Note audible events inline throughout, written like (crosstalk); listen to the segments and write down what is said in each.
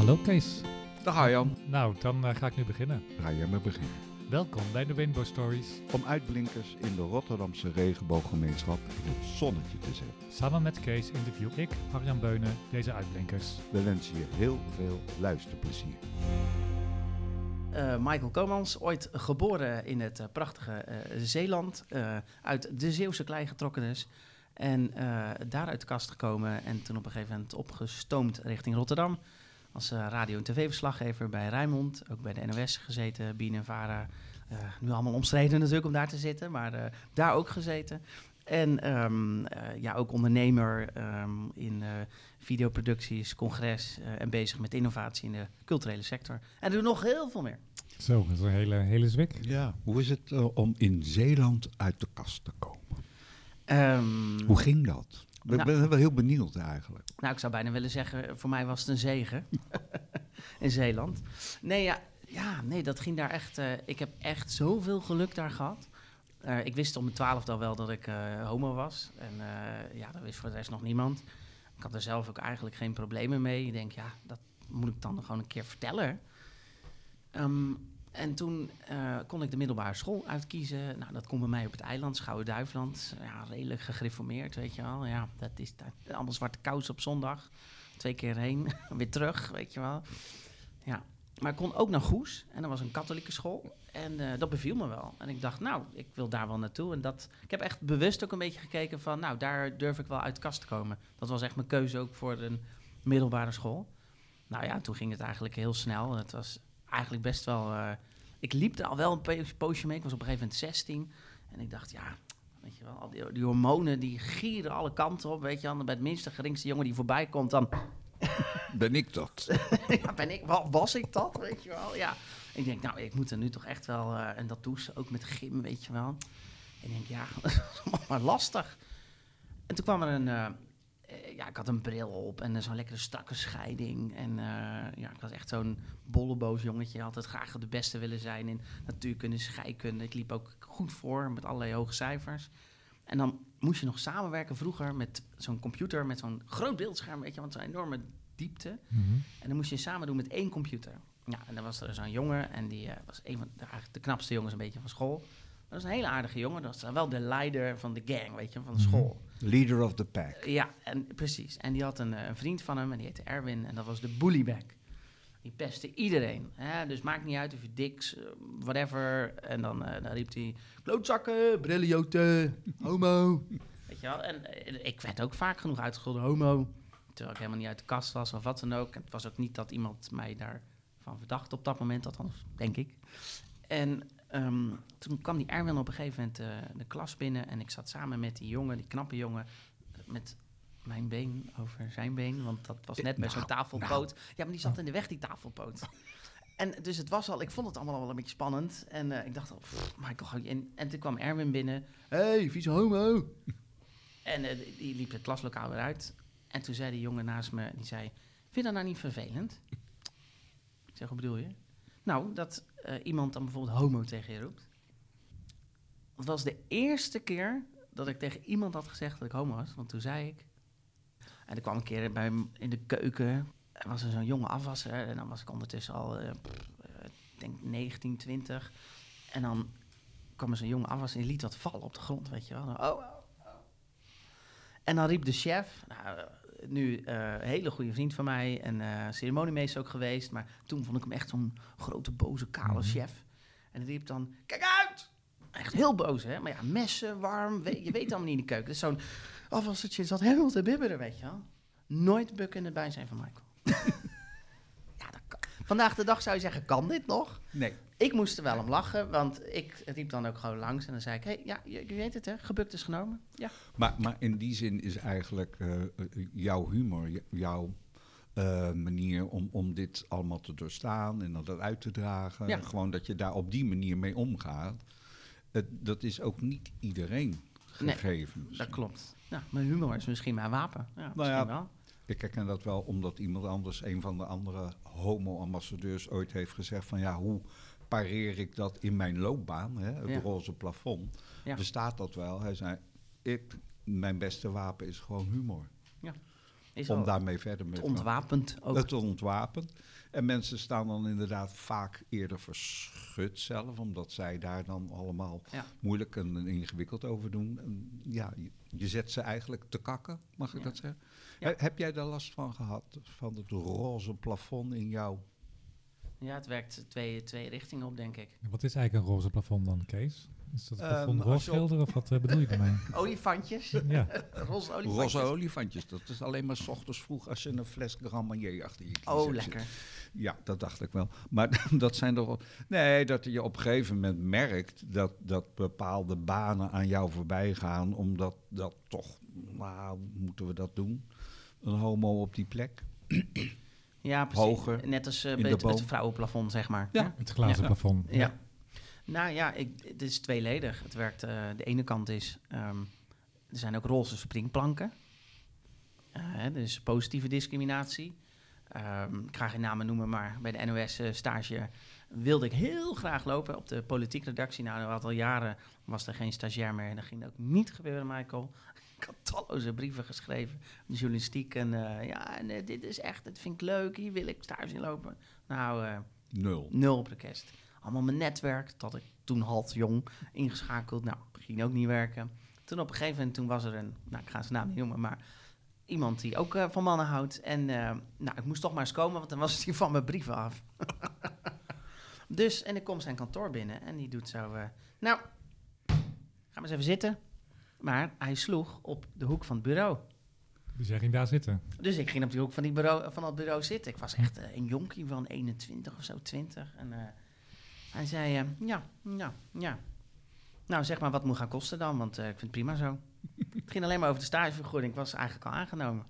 Hallo Kees. Dag Arjan. Nou, dan eh, ga ik nu beginnen. Ga jij maar beginnen. Welkom bij de Rainbow Stories. Om uitblinkers in de Rotterdamse regenbooggemeenschap in het zonnetje te zetten. Samen met Kees interview ik, Arjan Beunen, deze uitblinkers. We wensen je heel veel luisterplezier. Uh, Michael Komans, ooit geboren in het uh, prachtige uh, Zeeland, uit de Zeeuwse klei getrokken is. En daaruit de kast gekomen en toen op een gegeven moment opgestoomd richting Rotterdam. Als radio- en tv-verslaggever bij Rijnmond, ook bij de NOS gezeten, Bien en Vara. nu allemaal omstreden natuurlijk om daar te zitten, maar daar ook gezeten. En um, ja, ook ondernemer um, in videoproducties, congres en bezig met innovatie in de culturele sector. En doe nog heel veel meer. Zo, dat is een hele, hele zwik. Ja, hoe is het uh, om in Zeeland uit de kast te komen? Um, hoe ging dat? Ik nou, ben wel heel benieuwd eigenlijk. Nou, ik zou bijna willen zeggen, voor mij was het een zegen (laughs) in Zeeland. Nee, ja, ja, nee, dat ging daar echt... Uh, ik heb echt zoveel geluk daar gehad. Uh, ik wist om mijn twaalfde al wel dat ik uh, homo was. En ja, dat wist voor de rest nog niemand. Ik had er zelf ook eigenlijk geen problemen mee. Ik denk, ja, dat moet ik dan gewoon een keer vertellen. Um, en toen uh, kon ik de middelbare school uitkiezen. Nou, dat kon bij mij op het eiland, Schouwen-Duiveland. Ja, redelijk gegriformeerd, weet je wel. Ja, dat is allemaal zwarte kous op zondag. Twee keer heen, (laughs) weer terug, weet je wel. Ja, maar ik kon ook naar Goes. En dat was een katholieke school. En uh, dat beviel me wel. En ik dacht, nou, ik wil daar wel naartoe. En dat, ik heb echt bewust ook een beetje gekeken van... nou, daar durf ik wel uit de kast te komen. Dat was echt mijn keuze ook voor een middelbare school. Nou ja, toen ging het eigenlijk heel snel. Het was eigenlijk best wel... Uh, ik liep er al wel een poosje mee. Ik was op een gegeven moment 16. En ik dacht, ja, weet je wel, al die, die hormonen die gieren alle kanten op. Weet je wel, bij het minste geringste jongen die voorbij komt, dan... (laughs) Ben ik dat? (laughs) ja, ben ik, was ik dat, weet je wel, ja. Ik denk, nou, ik moet er nu toch echt wel... Uh, en dat doe ze ook met gym, weet je wel. En ik denk, ja, (laughs) maar lastig. En toen kwam er een... Uh, ja, ik had een bril op en zo'n lekkere strakke scheiding. En uh, ja, ik was echt zo'n bolleboos jongetje. Altijd graag de beste willen zijn in natuurkunde, scheikunde. Ik liep ook goed voor met allerlei hoge cijfers. En dan moest je nog samenwerken vroeger met zo'n computer, met zo'n groot beeldscherm, weet je, want zo'n enorme diepte. Mhm. En dan moest je samen doen met één computer. Ja, en dan was er zo'n jongen en die uh, was een van de knapste jongens een beetje van school. Dat was een hele aardige jongen. Dat was wel de leider van de gang, weet je, van de school. Leader of the pack. Ja, en, precies. En die had een, een, vriend van hem en die heette Erwin. En dat was de bullybag. Die pestte iedereen. Hè? Dus maakt niet uit of je diks, uh, whatever. En dan, uh, dan riep hij... Klootzakken, briljoten, homo. Weet je wel? En uh, ik werd ook vaak genoeg uitgescholden, homo. Terwijl ik helemaal niet uit de kast was of wat dan ook. Het was ook niet dat iemand mij daarvan verdacht op dat moment. Althans, denk ik. En um, toen kwam die Erwin op een gegeven moment uh, de klas binnen. En ik zat samen met die jongen, die knappe jongen, met mijn been over zijn been. Want dat was net bij Nou, zo'n tafelpoot. Ja, maar die zat in de weg, die tafelpoot. en dus het was al, ik vond het allemaal al wel een beetje spannend. En uh, ik dacht al, pff, Michael, en, en toen kwam Erwin binnen. hey, vieze homo. en uh, die liep het klaslokaal weer uit. En toen zei die jongen naast me, die zei, vind je dat nou niet vervelend? ik zeg, hoe bedoel je? Nou, dat uh, iemand dan bijvoorbeeld homo tegen je roept. Dat was de eerste keer dat ik tegen iemand had gezegd dat ik homo was. Want toen zei ik... En er kwam een keer bij in de keuken... Er was zo'n jonge afwasser. En dan was ik ondertussen al, ik denk 19, 20. En dan kwam er zo'n jonge afwasser en liet wat vallen op de grond, weet je wel. Oh, oh, oh. En dan riep de chef... Nou, nu uh, een hele goede vriend van mij en uh, ceremoniemeester ook geweest. Maar toen vond ik hem echt zo'n grote, boze, kale mm -hmm. chef. En die riep dan, kijk uit! Echt heel boos, hè? Maar ja, messen, warm, weet, je weet allemaal niet in de keuken. Dus zo'n afwassertje zat helemaal te bibberen, weet je wel. Nooit bukken in het bijzijn van Michael. (laughs) Vandaag de dag zou je zeggen, kan dit nog? Nee. Ik moest er wel om lachen, want ik riep dan ook gewoon langs. En dan zei ik, hey, ja, je, je weet het hè, gebukt is genomen. Ja. Maar, maar in die zin is eigenlijk uh, jouw humor, jouw uh, manier om, om dit allemaal te doorstaan en dat uit te dragen. Ja. Gewoon dat je daar op die manier mee omgaat. Uh, dat is ook niet iedereen gegeven. Nee, dat klopt. Ja, mijn humor is misschien mijn wapen. Ja, nou ja, wel. Ik herken dat wel omdat iemand anders, een van de andere homo-ambassadeurs, ooit heeft gezegd van ja, hoe pareer ik dat in mijn loopbaan, hè, het Ja. roze plafond, Ja. bestaat dat wel. Hij zei, ik, mijn beste wapen is gewoon humor. Ja. Is om daarmee verder met het ontwapend ook. het ontwapend. En mensen staan dan inderdaad vaak eerder verschut zelf, omdat zij daar dan allemaal Ja. moeilijk en ingewikkeld over doen. En ja, je, zet ze eigenlijk te kakken, mag ik Ja. dat zeggen? Ja. He- Heb jij daar last van gehad, van het roze plafond in jouw... Ja, het werkt twee, twee richtingen op, denk ik. Wat is eigenlijk een roze plafond dan, Kees? Is dat een plafond op- schilderen of wat eh, bedoel je daarmee? (laughs) Olifantjes. ja, (laughs) Roze olifantjes. Roze olifantjes, dat is alleen maar 's ochtends vroeg als je een fles Grand Marnier achter je Oh, lekker. Ja, dat dacht ik wel. Maar (laughs) dat zijn toch wel... Nee, dat je op een gegeven moment merkt dat, dat bepaalde banen aan jou voorbij gaan, omdat dat toch... Nou, moeten we dat doen? Een homo op die plek? Ja, precies. Hoger Net als eh, bij de het, vrouwenplafond, zeg maar. Ja. het glazen Ja. plafond. Ja. Nou ja, ik, het is tweeledig. Het werkt, eh, de ene kant is, ehm, er zijn ook roze springplanken. Eh, hè, dus positieve discriminatie. Ehm, ik ga geen namen noemen, maar bij de NOS-stage wilde ik heel graag lopen op de politiek redactie. Nou, een aantal jaren was er geen stagiair meer en dat ging ook niet gebeuren, Michael. (laughs) Ik had talloze brieven geschreven, journalistiek. En eh, ja, en, eh, dit is echt, dit vind ik leuk, hier wil ik stage in lopen. Nou, eh, nul. Nul op request. Allemaal mijn netwerk, dat had ik toen halt jong ingeschakeld. Nou, ging ook niet werken. Toen op een gegeven moment, toen was er een, nou ik ga zijn naam niet noemen, maar iemand die ook eh, van mannen houdt. En eh, nou, ik moest toch maar eens komen, want dan was hij van mijn brieven af. (laughs) dus, en ik kom zijn kantoor binnen en die doet zo, eh, nou, ga maar eens even zitten. Maar hij sloeg op de hoek van het bureau. Dus jij ging daar zitten. Dus ik ging op die hoek van, die bureau, van dat bureau zitten. Ik was echt een jonkie van 21 of zo, 20. En hij zei, eh, ja, ja, ja. Nou, zeg maar wat moet gaan kosten dan, want eh, ik vind het prima zo. het ging alleen maar over de stagevergoeding. Ik was eigenlijk al aangenomen.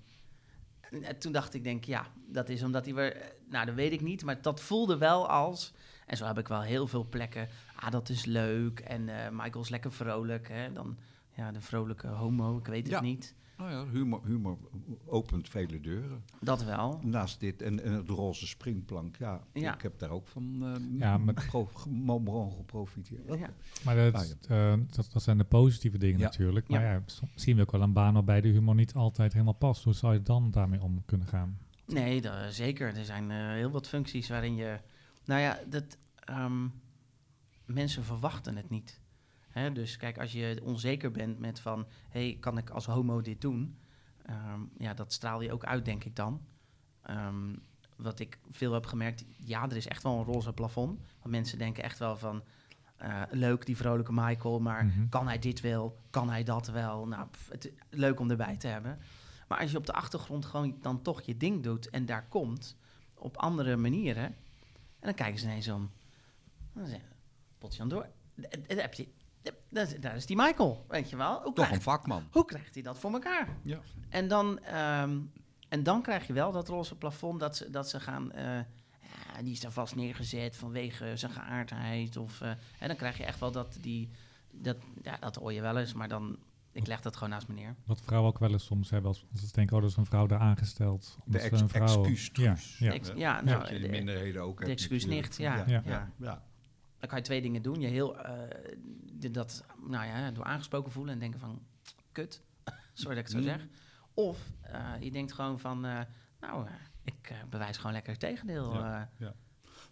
En, toen dacht ik, denk, ja, dat is omdat hij weer... eh, nou, dat weet ik niet, maar dat voelde wel als... En zo heb ik wel heel veel plekken. Ah, dat is leuk. En Michael is lekker vrolijk. Hè? Dan, ja, de vrolijke homo, ik weet het Ja. niet. Nou ja, humor, humor opent vele deuren. Dat wel. Naast dit en, en het roze springplank, ja, Ja. ik heb daar ook van eh Ja, mogen geprofiteerd. Ja. Maar dat, Ah, eh, dat, dat zijn de positieve dingen Ja. natuurlijk. Maar Ja. ja. soms zien we ook wel een baan waarbij de humor niet altijd helemaal past. Hoe zou je dan daarmee om kunnen gaan? Nee, zeker. Er zijn eh, heel wat functies waarin je... Nou ja, dat, ehm, mensen verwachten het niet. Hè? Dus kijk, als je onzeker bent met van... hey, kan ik als homo dit doen? Ehm, ja, dat straal je ook uit, denk ik dan. Ehm, wat ik veel heb gemerkt... Ja, er is echt wel een roze plafond. Want mensen denken echt wel van... eh, leuk, die vrolijke Michael, maar Mhm. kan hij dit wel? Kan hij dat wel? Nou, pff, het, leuk om erbij te hebben. Maar als je op de achtergrond gewoon dan toch je ding doet en daar komt op andere manieren, en dan kijken ze ineens om. Dan potje aan door. D- d- Daar heb je, d- daar is- daar is die Michael, weet je wel. Hoe Toch krijgt, een vakman. hoe krijgt hij dat voor elkaar? Ja. En dan, ehm, en dan krijg je wel dat roze plafond dat ze, dat ze gaan... eh, ja, die is daar vast neergezet vanwege zijn geaardheid. Of, eh, en dan krijg je echt wel dat die... Dat, ja, dat hoor je wel eens, maar dan... Ik leg dat gewoon naast me neer. Wat vrouwen ook wel eens soms hebben, als als ze denken, oh, dat is een vrouw daar aangesteld. De ex een vrouw... excuustruus. Ja, ja. Ex- ja, nou, Dat de de- minderheden ook de excuus ja. Ja. ja. ja. Dan kan je twee dingen doen. Je heel eh, dat, nou ja, door aangesproken voelen en denken van, kut, (laughs) sorry dat ik het zo Mm. zeg. Of eh, je denkt gewoon van, eh, nou, eh, ik bewijs gewoon lekker het tegendeel. Ja.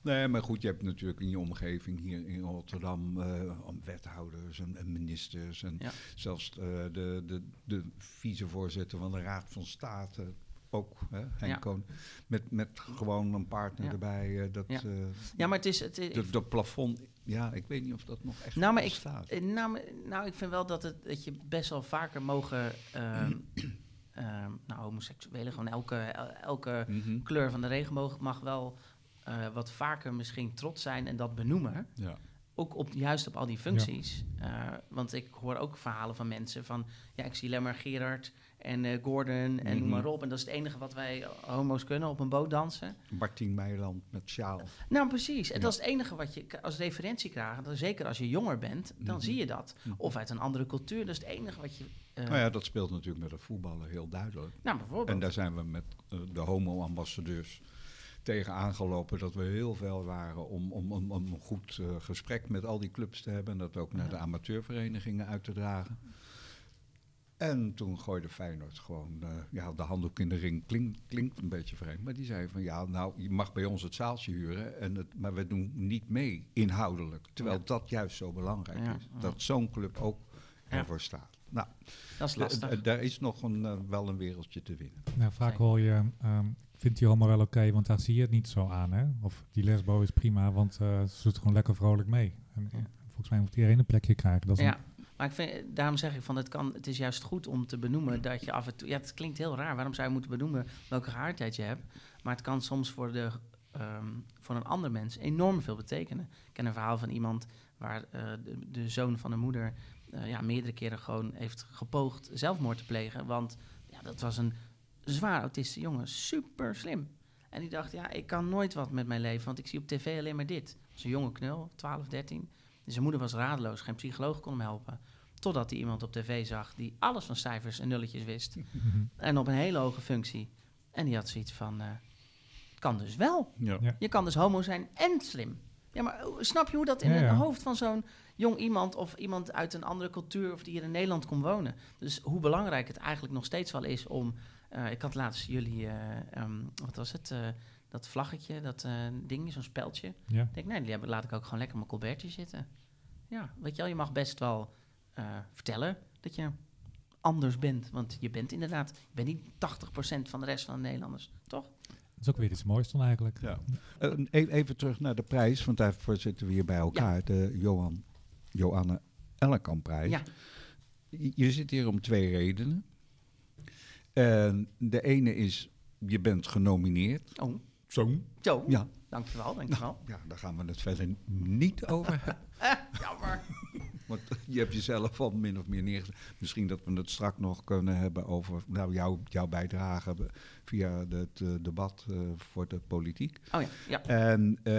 Nee, maar goed, je hebt natuurlijk in je omgeving hier in Rotterdam wethouders en, en ministers en Ja. zelfs de, de, de vicevoorzitter van de Raad van State, ook hè, Henk Ja. Koon, met, met gewoon een partner erbij. eh, dat, Ja. ja, maar het is... Het, is- de, de plafond, ja, ik weet niet of dat nog echt Nou, maar ik- bestaat. Eh, Nou, nou, ik vind wel dat, het, dat je best wel vaker mogen... ehm, (clears throat) ehm, nou, homoseksuelen, gewoon elke, el- elke Mhm. kleur van de regenboog mag wel eh, wat vaker misschien trots zijn en dat benoemen. Ja. Ook op, juist op al die functies. Eh, want ik hoor ook verhalen van mensen van... ja, ik zie alleen maar Gerard en eh, Gordon en noem Mhm. maar op. En dat is het enige wat wij eh, homo's kunnen, op een boot dansen. Martien Meiland met sjaal. Nou, precies. En Ja. dat is het enige wat je als referentie krijgt. Dan Zeker als je jonger bent, dan Mhm. zie je dat. Mhm. Of uit een andere cultuur. Dat is het enige wat je... eh, Nou ja, dat speelt natuurlijk met het voetballen heel duidelijk. nou, bijvoorbeeld. En daar zijn we met de homo-ambassadeurs tegen aangelopen dat we heel veel waren om, om, om, om een goed eh, gesprek met al die clubs te hebben en dat ook naar Ja. de amateurverenigingen uit te dragen. En toen gooide Feyenoord gewoon eh, ja, de handdoek in de ring. Klink, klinkt een beetje vreemd. Maar die zei van ja, nou, je mag bij ons het zaaltje huren. En het, maar we doen niet mee inhoudelijk. Terwijl Ja. dat juist zo belangrijk Ja, is. Dat zo'n club ook Ja. ervoor staat. Nou, Dat is lastig. daar is nog een, eh, wel een wereldje te winnen. Nou, vaak Zeker. hoor je, ehm vindt die homo wel oké, want daar zie je het niet zo aan, hè? Of die lesbo is prima, want eh, ze doet gewoon lekker vrolijk mee. En, Ja. Volgens mij moet iedereen een plekje krijgen. Dat is Ja, maar ik vind, daarom zeg ik van het, kan, het is juist goed om te benoemen dat je af en toe. Ja, het klinkt heel raar. Waarom zou je moeten benoemen welke geaardheid je hebt? Maar het kan soms voor, de, ehm, voor een ander mens enorm veel betekenen. Ik ken een verhaal van iemand waar eh, de, de zoon van de moeder eh, ja, meerdere keren gewoon heeft gepoogd zelfmoord te plegen. Want ja, dat was een zwaar autistische jongen, super slim. En die dacht, ja, ik kan nooit wat met mijn leven, want ik zie op tv alleen maar dit. Een jonge knul, 12, 13. Dus zijn moeder was radeloos, geen psycholoog kon hem helpen. Totdat hij iemand op tv zag die alles van cijfers en nulletjes wist. Mhm. En op een hele hoge functie. En die had zoiets van, eh, kan dus wel. Ja. Ja. Je kan dus homo zijn en slim. Ja, maar eh, snap je hoe dat in Ja, het hoofd van zo'n jong iemand... of iemand uit een andere cultuur of die hier in Nederland kon wonen? Dus hoe belangrijk het eigenlijk nog steeds wel is om... eh, ik had laatst jullie, eh, ehm, wat was het, eh, dat vlaggetje, dat eh, ding, zo'n speldje. ja. Ik denk, nee, die laat ik ook gewoon lekker mijn colbertje zitten. Ja, weet je wel, je mag best wel eh, vertellen dat je anders bent. Want je bent inderdaad, je bent niet 80% van de rest van de Nederlanders, toch? Dat is ook weer iets moois dan eigenlijk. Ja. Eh, e- even terug naar de prijs, want daarvoor zitten we hier bij elkaar. De Johan, Johanne Ellekamp-prijs. Ja. Je zit hier om twee redenen. En de ene is, je bent genomineerd. Oh, Zo. zo, Ja, dankjewel, dankjewel. ja, daar gaan we het verder niet over hebben. (laughs) Jammer. Want (laughs) je hebt jezelf al min of meer neergezet. Misschien dat we het straks nog kunnen hebben over nou, jouw, jouw bijdrage via het eh, debat eh, voor de politiek. Oh ja, ja. En eh,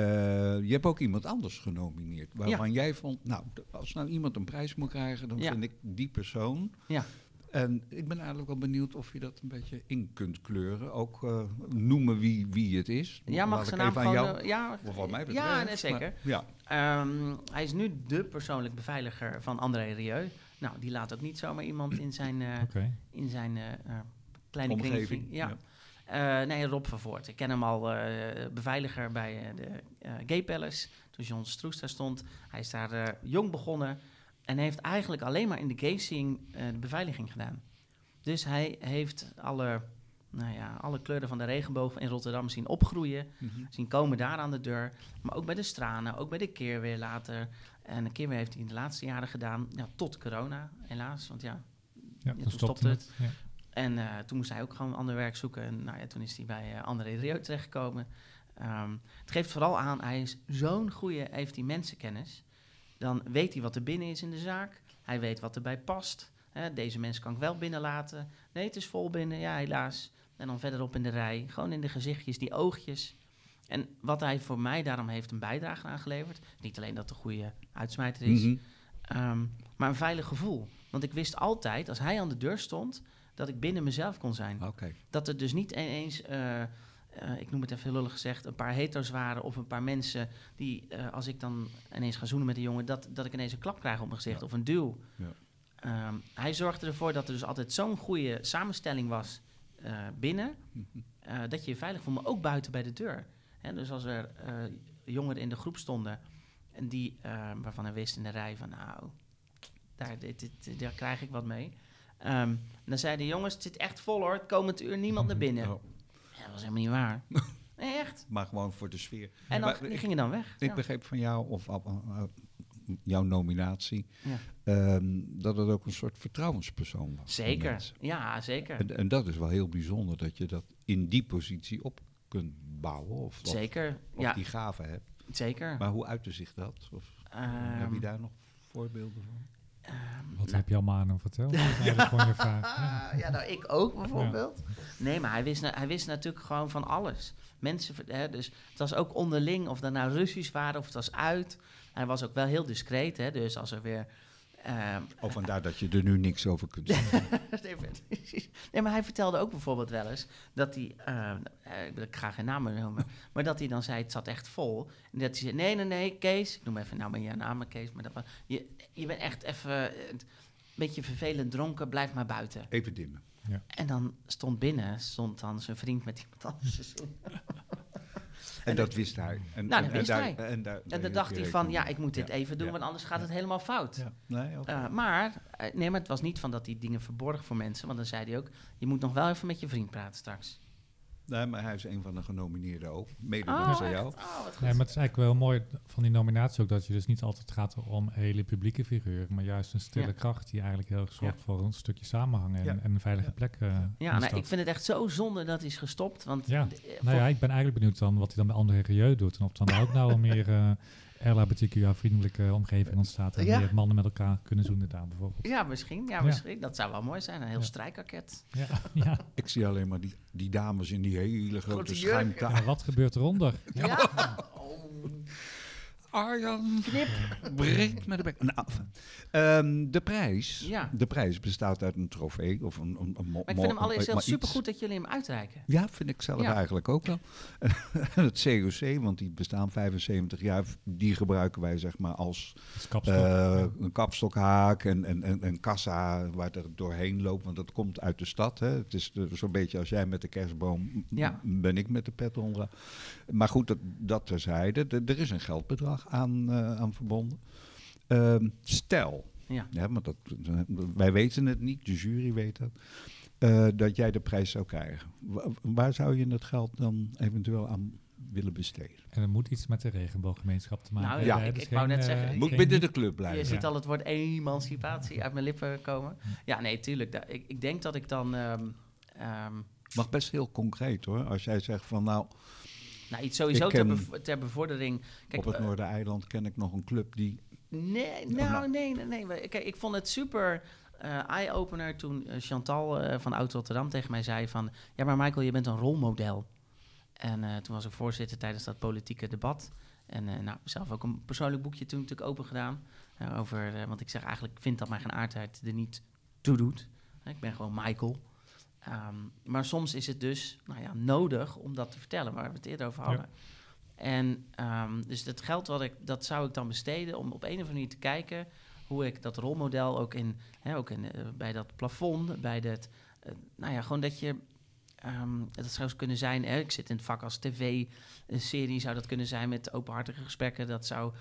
je hebt ook iemand anders genomineerd. Waarvan jij vond, nou, als nou iemand een prijs moet krijgen, dan Ja. vind ik die persoon. Ja. En ik ben eigenlijk wel benieuwd of je dat een beetje in kunt kleuren. Ook eh, noemen wie, wie het is. Ja, mag zijn ik naam gewoon... jou, eh, ja, wat mij betreft. ja, nee, zeker. Maar- ja, Ehm, hij is nu de persoonlijk beveiliger van André Rieu. Nou, die laat ook niet zomaar iemand in zijn, eh, in zijn kleine omgeving. kringetje. Ja. Eh, nee, Rob van Voort. Ik ken hem al eh, beveiliger bij de eh, Gay Palace. Toen John Stroes daar stond. Hij is daar eh, jong begonnen. En heeft eigenlijk alleen maar in de scene eh, de beveiliging gedaan. Dus hij heeft alle, nou ja, alle kleuren van de regenboog in Rotterdam zien opgroeien. Mhm. Zien komen daar aan de deur. Maar ook bij de Stranen, ook bij de Keerweer later. En de Keerweer heeft hij in de laatste jaren gedaan. Ja, tot corona, helaas. Want ja, Ja, toen toen stopte het. Ja. en eh, toen moest hij ook gewoon ander werk zoeken. En nou ja, toen is hij bij eh, André Rieu terechtgekomen. Ehm, het geeft vooral aan, hij is zo'n goede, heeft hij mensenkennis. Dan weet hij wat er binnen is in de zaak. Hij weet wat erbij past. Hè, deze mensen kan ik wel binnenlaten. Nee, het is vol binnen, ja helaas. En dan verderop in de rij, gewoon in de gezichtjes, die oogjes. En wat hij voor mij daarom heeft een bijdrage aangeleverd. Niet alleen dat een goede uitsmijter is, Mhm. Ehm, maar een veilig gevoel. Want ik wist altijd, als hij aan de deur stond, dat ik binnen mezelf kon zijn. Dat er dus niet ineens, eh, eh, ik noem het even heel lullig gezegd, een paar hetero's waren of een paar mensen die, eh, als ik dan ineens ga zoenen met een jongen, dat, dat ik ineens een klap krijg op mijn gezicht Ja. of een duw. Ja. Ehm, hij zorgde ervoor dat er dus altijd zo'n goede samenstelling was eh, binnen, (laughs) dat je je veilig voelt, maar ook buiten bij de deur. Hè, dus als er jongeren in de groep stonden en die, eh, waarvan hij wist in de rij van nou, daar, dit, dit- daar krijg ik wat mee. Ehm, dan zeiden de jongens, het zit echt vol hoor, het komend uur niemand naar binnen. Oh, dat was helemaal niet waar. (laughs) nee, echt. maar gewoon voor de sfeer. En dan, Maar die ik- gingen dan weg. Ik ja. begreep van jou, of uh, jouw nominatie, Ja. ehm, dat het ook een soort vertrouwenspersoon was. Zeker, ja zeker. En, en dat is wel heel bijzonder, dat je dat in die positie op kunt bouwen. Of, dat- Zeker, of ja, die gave hebt. zeker. Maar hoe uitte zich dat? Of, heb Ehm, je daar nog voorbeelden van? Ehm, Wat nou, heb je allemaal aan hem verteld? (laughs) Ja. Ja, nou, ik ook bijvoorbeeld. Nee, maar hij wist, hij wist natuurlijk gewoon van alles. Mensen, hè, dus het was ook onderling, of dat nou Russisch waren of het was uit. Hij was ook wel heel discreet, hè, dus als er weer... ehm, Oh, vandaar dat je er nu niks over kunt (laughs) zeggen. nee, maar hij vertelde ook bijvoorbeeld wel eens dat hij, eh, eh, ik wil ga geen namen noemen, maar dat hij dan zei het zat echt vol. En dat hij zei, nee, nee, nee, Kees, ik noem even nou maar je naam, Kees, maar dat was, je, je bent echt even, eh, beetje vervelend dronken, blijf maar buiten. Even dimmen. En dan stond binnen, stond dan zijn vriend met iemand anders (laughs) En dat wist hij. En, Nou, en- dat wist en daar- hij. En, daar, En dan dacht hij van, ja, ik moet dit Ja, even doen, want anders gaat het helemaal fout. Ja. Nee. Eh, maar, eh, nee, maar het was niet van dat hij dingen verborg voor mensen. Want dan zei hij ook, je moet nog wel even met je vriend praten straks. Nee, maar hij is een van de genomineerden ook. Mede Oh, dankzij jou. Oh, wat goed. Nee, maar het is eigenlijk wel mooi van die nominatie ook dat je dus niet altijd gaat om hele publieke figuren, maar juist een stille Ja. kracht die eigenlijk heel erg zorgt Ja. voor een stukje samenhang en, Ja. en een veilige Ja. plek. eh, ja, nou, ik vind het echt zo zonde dat hij is gestopt. Want Ja. de- eh, Nou ja, ik ben eigenlijk benieuwd dan wat hij dan bij andere milieu doet en of dan ook nou een meer eh (laughs) LHBTQA-vriendelijke omgeving ontstaat en Ja. meer mannen met elkaar kunnen zoenen daar bijvoorbeeld. ja, misschien. Ja, Ja. misschien. Dat zou wel mooi zijn. Een heel Ja. strijkakket. Ja, ja. (laughs) Ik zie alleen maar die, die dames in die hele grote Grote jurken. schuimta. Ja, wat gebeurt eronder? Ja. Oh. Arjan breekt met de bek. Nou, ehm, de prijs. Ja. De prijs bestaat uit een trofee of een, een, een mo- Maar ik vind hem allereerst supergoed dat jullie hem uitreiken. Ja, vind ik zelf Ja. eigenlijk ook wel. (laughs) het COC, want die bestaan 75 jaar, die gebruiken wij zeg maar als kapstok. eh, een kapstokhaak en, en, en, en kassa waar er doorheen loopt, want dat komt uit de stad. Hè. Het is de- zo'n beetje als jij met de kerstboom, Ja. ben ik met de pet onder. Maar goed, dat, dat terzijde. De- er is een geldbedrag aan, eh, aan verbonden. Ehm, stel, Ja. ja, maar dat, wij weten het niet, de jury weet het, eh, dat jij de prijs zou krijgen. Wa- waar zou je het geld dan eventueel aan willen besteden? en er moet iets met de regenbooggemeenschap te maken Nou, ja, hebben. ik- Het wou net zeggen, eh, ik- Moet binnen de club Je blijven. ziet Ja. al het woord emancipatie uit mijn lippen komen. Ja, nee, tuurlijk. Da- Ik, ik denk dat ik dan... ehm, ehm, Mag best heel concreet hoor. Als jij zegt van nou, nou, iets sowieso Ik ter, ken- bev- ter bevordering... Kijk, op het eh, Noordereiland ken ik nog een club die... Nee, nou. nee, nee, Kijk, ik vond het super eh, eye-opener toen eh, Chantal van Oud Rotterdam tegen mij zei van... Ja, maar Michael, je bent een rolmodel. En toen was ik voorzitter tijdens dat politieke debat. En nou, zelf ook een persoonlijk boekje toen natuurlijk open gedaan. over, want ik zeg eigenlijk, ik vind dat mijn geaardheid er niet toe doet. Ik ben gewoon Michael. Ehm, maar soms is het dus nou ja, nodig om dat te vertellen, waar we het eerder over Ja. hadden. En ehm, dus dat geld wat ik, dat zou ik dan besteden om op een of andere manier te kijken hoe ik dat rolmodel ook in, hè, ook in eh, bij dat plafond, bij dat, eh, nou ja, gewoon dat je, ehm, dat zou kunnen zijn, hè, ik zit in het vak als tv-serie, zou dat kunnen zijn met openhartige gesprekken, dat zou,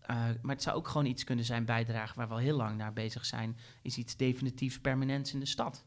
eh, maar het zou ook gewoon iets kunnen zijn bijdragen waar we al heel lang naar bezig zijn, is iets definitiefs permanents in de stad.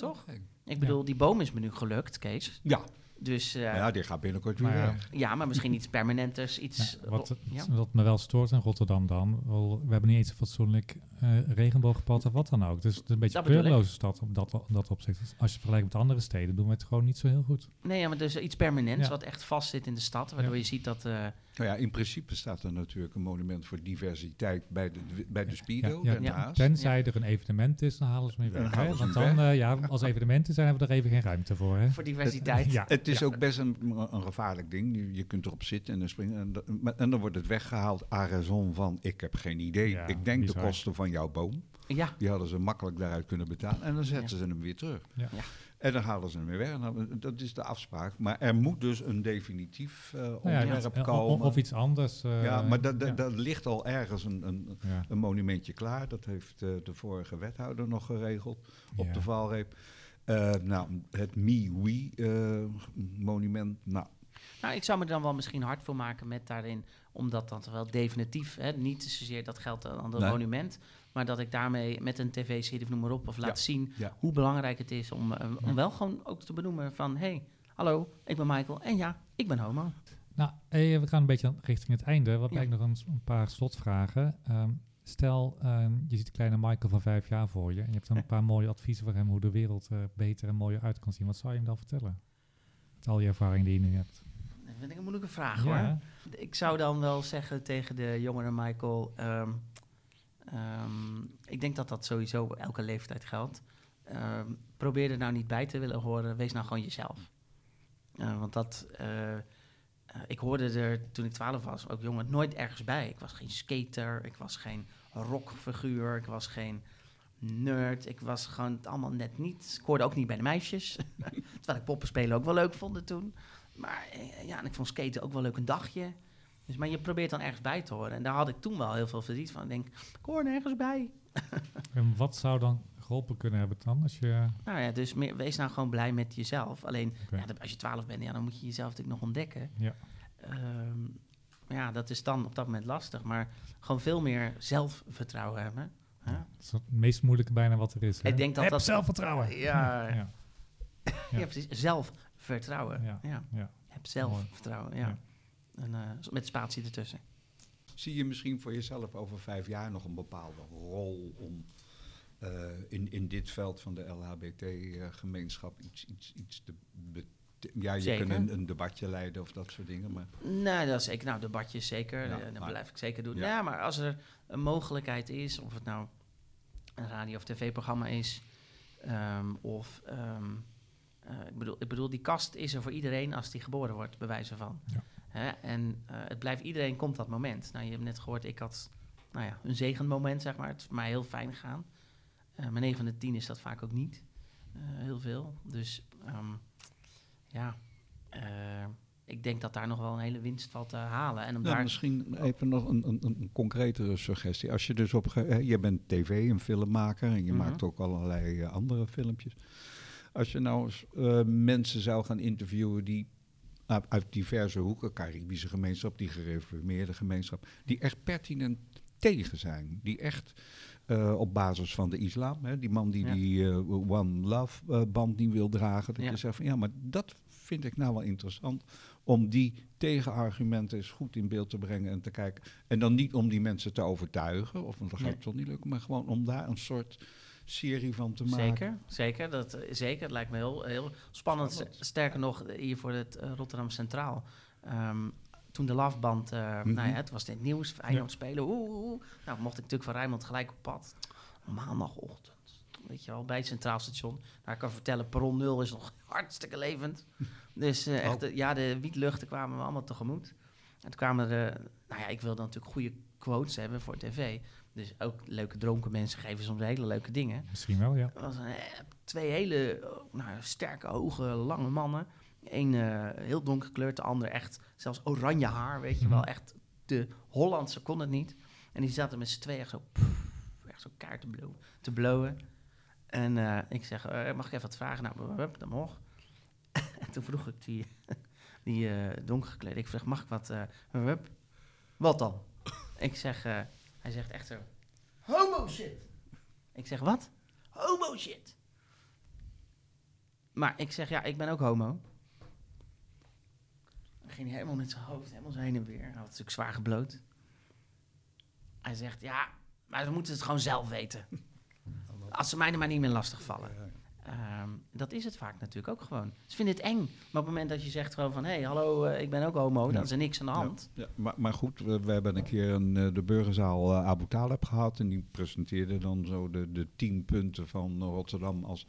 Toch? Ik bedoel, die boom is me nu gelukt, Kees. Ja, Dus eh, ja, die gaat binnenkort weer Maar ja, weg. ja, maar misschien iets permanenters, iets... Ja, wat, ja. wat me wel stoort in Rotterdam dan, wel, we hebben niet eens een fatsoenlijk eh regenboogpad of wat dan ook. Dus het is een beetje een kleurloze stad op dat, op dat opzicht. Dus Als je vergelijkt met andere steden, doen we het gewoon niet zo heel goed. Nee, ja, maar dus iets permanents Ja. wat echt vast zit in de stad, waardoor Ja. je ziet dat... eh, Nou ja, in principe staat er natuurlijk een monument voor diversiteit bij de, bij de Ja, Spido ja, daarnaast. Tenzij er een evenement is, dan halen ze me Dan weg. Want dan, ja, als evenementen zijn, hebben we er even geen ruimte voor. Hè? voor diversiteit. Ja, Het is ja. ook best een, een gevaarlijk ding. Je, je kunt erop zitten en dan springen. En, dan- maar- en dan wordt het weggehaald à raison van... ik heb geen idee. Ja, ik denk de kosten van jouw boom. Ja, Die hadden ze makkelijk daaruit kunnen betalen. En dan zetten ze hem weer terug. Ja. Ja. En dan halen ze hem weer weg. En dan, dat is de afspraak. Maar er moet dus een definitief eh Nou ja, onderwerp iets- komen. of, of iets anders. eh, ja, maar dat ja. dat ligt al ergens een, een, Ja. een monumentje klaar. Dat heeft eh, de vorige wethouder nog geregeld op Ja. de valreep. Eh, nou, het Mi-Wee-monument. nou, nou, ik zou me dan wel misschien hard voor maken met daarin, omdat dat wel definitief, hè, niet zozeer dat geldt aan dat Nee. monument, maar dat ik daarmee met een tv-serie of noem maar op, of laat Ja, zien ja. hoe belangrijk het is om, eh, om wel gewoon ook te benoemen van, hey, hallo, ik ben Michael en ja, ik ben homo. Nou, eh, we gaan een beetje richting het einde. Wat Ja. ik nog een, een paar slotvragen. Ehm, stel, ehm, je ziet de kleine Michael van vijf jaar voor je en je hebt dan een (laughs) paar mooie adviezen voor hem hoe de wereld eh, beter en mooier uit kan zien. Wat zou je hem dan vertellen? Met al die ervaring die je nu hebt. Dat vind ik een moeilijke vraag hoor. Ik zou dan wel zeggen tegen de jongere Michael. ehm, ehm, ik denk dat dat sowieso elke leeftijd geldt. Probeer er nou niet bij te willen horen. Wees nou gewoon jezelf. Eh, want dat. eh, ik hoorde er toen ik 12 was, ook jongen, nooit ergens bij. Ik was geen skater, ik was geen rockfiguur, ik was geen nerd. Ik was gewoon het allemaal net niet. Ik hoorde ook niet bij de meisjes. (laughs) Terwijl ik poppenspelen ook wel leuk vond toen. Maar eh, ja, en ik vond skaten ook wel leuk een dagje. Dus, maar je probeert dan ergens bij te horen. En daar had ik toen wel heel veel verdriet van. Ik denk, ik hoor nergens bij. (laughs) En wat zou dan geholpen kunnen hebben dan? Als je, Nou ja, dus meer, wees nou gewoon blij met jezelf. Alleen, ja, als je 12 bent, ja, dan moet je jezelf natuurlijk nog ontdekken. Ja. Ehm, ja, dat is dan op dat moment lastig. Maar gewoon veel meer zelfvertrouwen hebben. hè? dat is het meest moeilijke bijna wat er is. Hè? Ik denk dat Heb dat- zelfvertrouwen. Ja. ja, Ja, (laughs) precies. Zelfvertrouwen. Ja. Ja. ja. Heb zelfvertrouwen, ja. Ja. En, eh, met spatie ertussen. Zie je misschien voor jezelf over vijf jaar nog een bepaalde rol om eh, in, in dit veld van de LHBT-gemeenschap iets, iets, iets te bete- Ja, je Zeker. kunt een, een debatje leiden of dat soort dingen, maar Nee, dat is zeker. Nou, debatjes zeker. Ja, eh, dat maar- blijf ik zeker doen. Ja. Ja. maar als er een mogelijkheid is, of het nou een radio- of tv-programma is, ehm, of... ehm, eh, ik, bedoel, ik bedoel, die kast is er voor iedereen als die geboren wordt, bij wijze van. Ja. Hè? En eh, het blijft iedereen, komt dat moment. Nou, je hebt net gehoord, ik had nou ja, een zegenmoment, zeg maar. Het is voor mij heel fijn gegaan. Eh maar 9 van de 10 is dat vaak ook niet. Eh, heel veel. Dus ehm, ja, eh, ik denk dat daar nog wel een hele winst valt te halen. En om Nou, daar... misschien even nog een, een, een concretere suggestie. Als je dus op, je bent tv, een filmmaker en je Mhm. maakt ook allerlei eh, andere filmpjes. Als je nou eens eh, mensen zou gaan interviewen die uit diverse hoeken, Caribische gemeenschap, die gereformeerde gemeenschap, die echt pertinent tegen zijn, die echt eh, op basis van de islam, hè, die man die Ja. die eh, One Love eh, band niet wil dragen, dat Ja. je zegt van ja, maar dat vind ik nou wel interessant om die tegenargumenten eens goed in beeld te brengen en te kijken. En dan niet om die mensen te overtuigen, of want dat gaat Nee. toch niet lukken, maar gewoon om daar een soort serie van te maken. Zeker, zeker. Dat, zeker. Het lijkt me heel, heel spannend. Spannend. Sterker nog, hier voor het Rotterdam Centraal. Ehm, toen de Lafband, eh Mhm. nou ja, het was dit nieuws, Feyenoord spelen. Oeh. Nou, mocht ik natuurlijk van Rijnmond gelijk op pad. Maandagochtend. Weet je wel, bij het Centraal Station. Nou, ik kan vertellen, perron 0 is nog hartstikke levend. (laughs) Dus eh, echt, Oh. eh, ja, de wietluchten kwamen we allemaal tegemoet. En toen kwamen er, nou ja, ik wilde natuurlijk goede quotes hebben voor tv. Dus ook leuke dronken mensen geven soms hele leuke dingen. Misschien wel, ja. Was een, twee hele nou, sterke ogen, lange mannen. Eén eh, heel donker gekleurd, de ander echt zelfs oranje haar, weet je wel. Mhm. Echt de Hollandse kon het niet. En die zaten met z'n tweeën echt zo, pff, echt zo kaart te blowen. Te blowen. En eh, ik zeg, eh, mag ik even wat vragen? Nou, hup, dat mocht. (laughs) en toen vroeg ik die, (laughs) die eh donker gekleed, ik vraag, mag ik wat? eh hup? Wat dan? (laughs) ik zeg, eh, hij zegt echt zo, homo shit. Ik zeg, wat? Homo shit. Maar ik zeg, ja, ik ben ook homo. Dan ging hij helemaal met zijn hoofd, helemaal heen en weer. Hij had natuurlijk zwaar gebloot. Hij zegt, ja, maar ze moeten het gewoon zelf weten. (laughs) Als ze mij er maar niet meer lastig vallen. Ehm, dat is het vaak natuurlijk ook gewoon. Ze vinden het eng. Maar op het moment dat je zegt gewoon van... hé, hey, hallo, eh, ik ben ook homo, dan is er niks aan de hand. Ja, maar, maar goed, we, we hebben een keer een, eh, de burgerzaal eh, Abu Talib gehad. En die presenteerde dan zo de, de tien punten van Rotterdam. Als,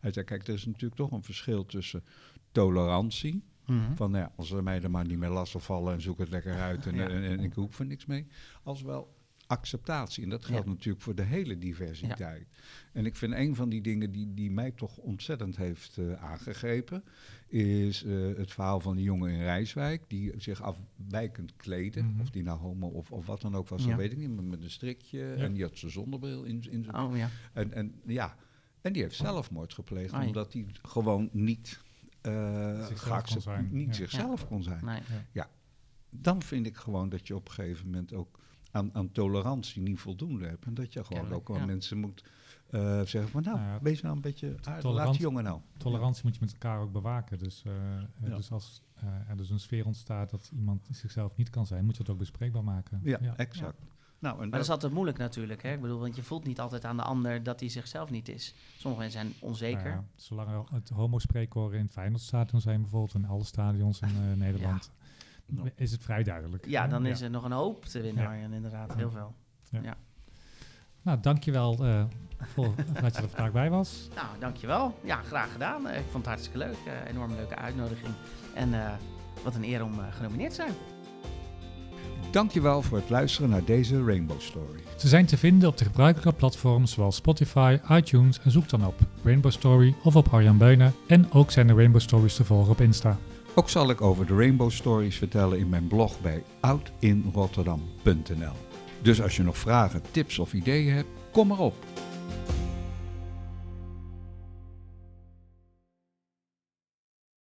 hij zei, kijk, er is natuurlijk toch een verschil tussen tolerantie. Mhm. Van nou ja, als ze mij er maar niet meer lastig vallen en zoek het lekker uit en, Ja. en, en ik hoef er niks mee. Als wel acceptatie. En dat geldt Ja. natuurlijk voor de hele diversiteit. En ik vind een van die dingen die, die mij toch ontzettend heeft eh, aangegrepen, is eh, het verhaal van die jongen in Rijswijk, die zich afwijkend kleden. Mhm. Of die nou homo of, of wat dan ook was, Ja. dat weet ik niet, maar met een strikje. En die had zijn zonnebril in, in zijn... Oh ja. En, en ja, en die heeft zelfmoord gepleegd, omdat hij gewoon niet... eh, Zichzelf geaccept- kon zijn, Niet ja. zichzelf kon zijn Nee. dan vind ik gewoon dat je op een gegeven moment ook aan, aan tolerantie niet voldoende hebt. En dat je gewoon Kennelijk, ook wel ja. mensen moet eh, zeggen van nou, Nou ja, wees nou een beetje aardig. Laat die jongen nou. Tolerantie moet je met elkaar ook bewaken. Dus, eh, Ja. dus als eh, er dus een sfeer ontstaat dat iemand zichzelf niet kan zijn, moet je het ook bespreekbaar maken. Ja, exact. Nou, en Maar dat dat, is altijd moeilijk natuurlijk. Hè? Ik bedoel, want je voelt niet altijd aan de ander dat hij zichzelf niet is. Sommige mensen zijn onzeker. Nou ja, zolang het homo-spreekkoren in het Feyenoordstadion zijn bijvoorbeeld, in alle stadions in eh, (laughs) Nederland, Ja. is het vrij duidelijk. Ja, dan is Ja. er nog een hoop te winnen, Ja. Arjen, inderdaad. Ja. Heel veel. Nou, dankjewel eh voor (laughs) dat je er vandaag bij was. Nou, dankjewel. Ja, graag gedaan. Eh, Ik vond het hartstikke leuk. Eh, enorm leuke uitnodiging. En eh, wat een eer om eh, genomineerd te zijn. Dankjewel voor het luisteren naar deze Rainbow Story. Ze zijn te vinden op de gebruikelijke platforms zoals Spotify, iTunes en zoek dan op Rainbow Story of op Arjan Beunen. En ook zijn de Rainbow Stories te volgen op Insta. Ook zal ik over de Rainbow Stories vertellen in mijn blog bij oudinrotterdam.nl. Dus als je nog vragen, tips of ideeën hebt, Kom maar op.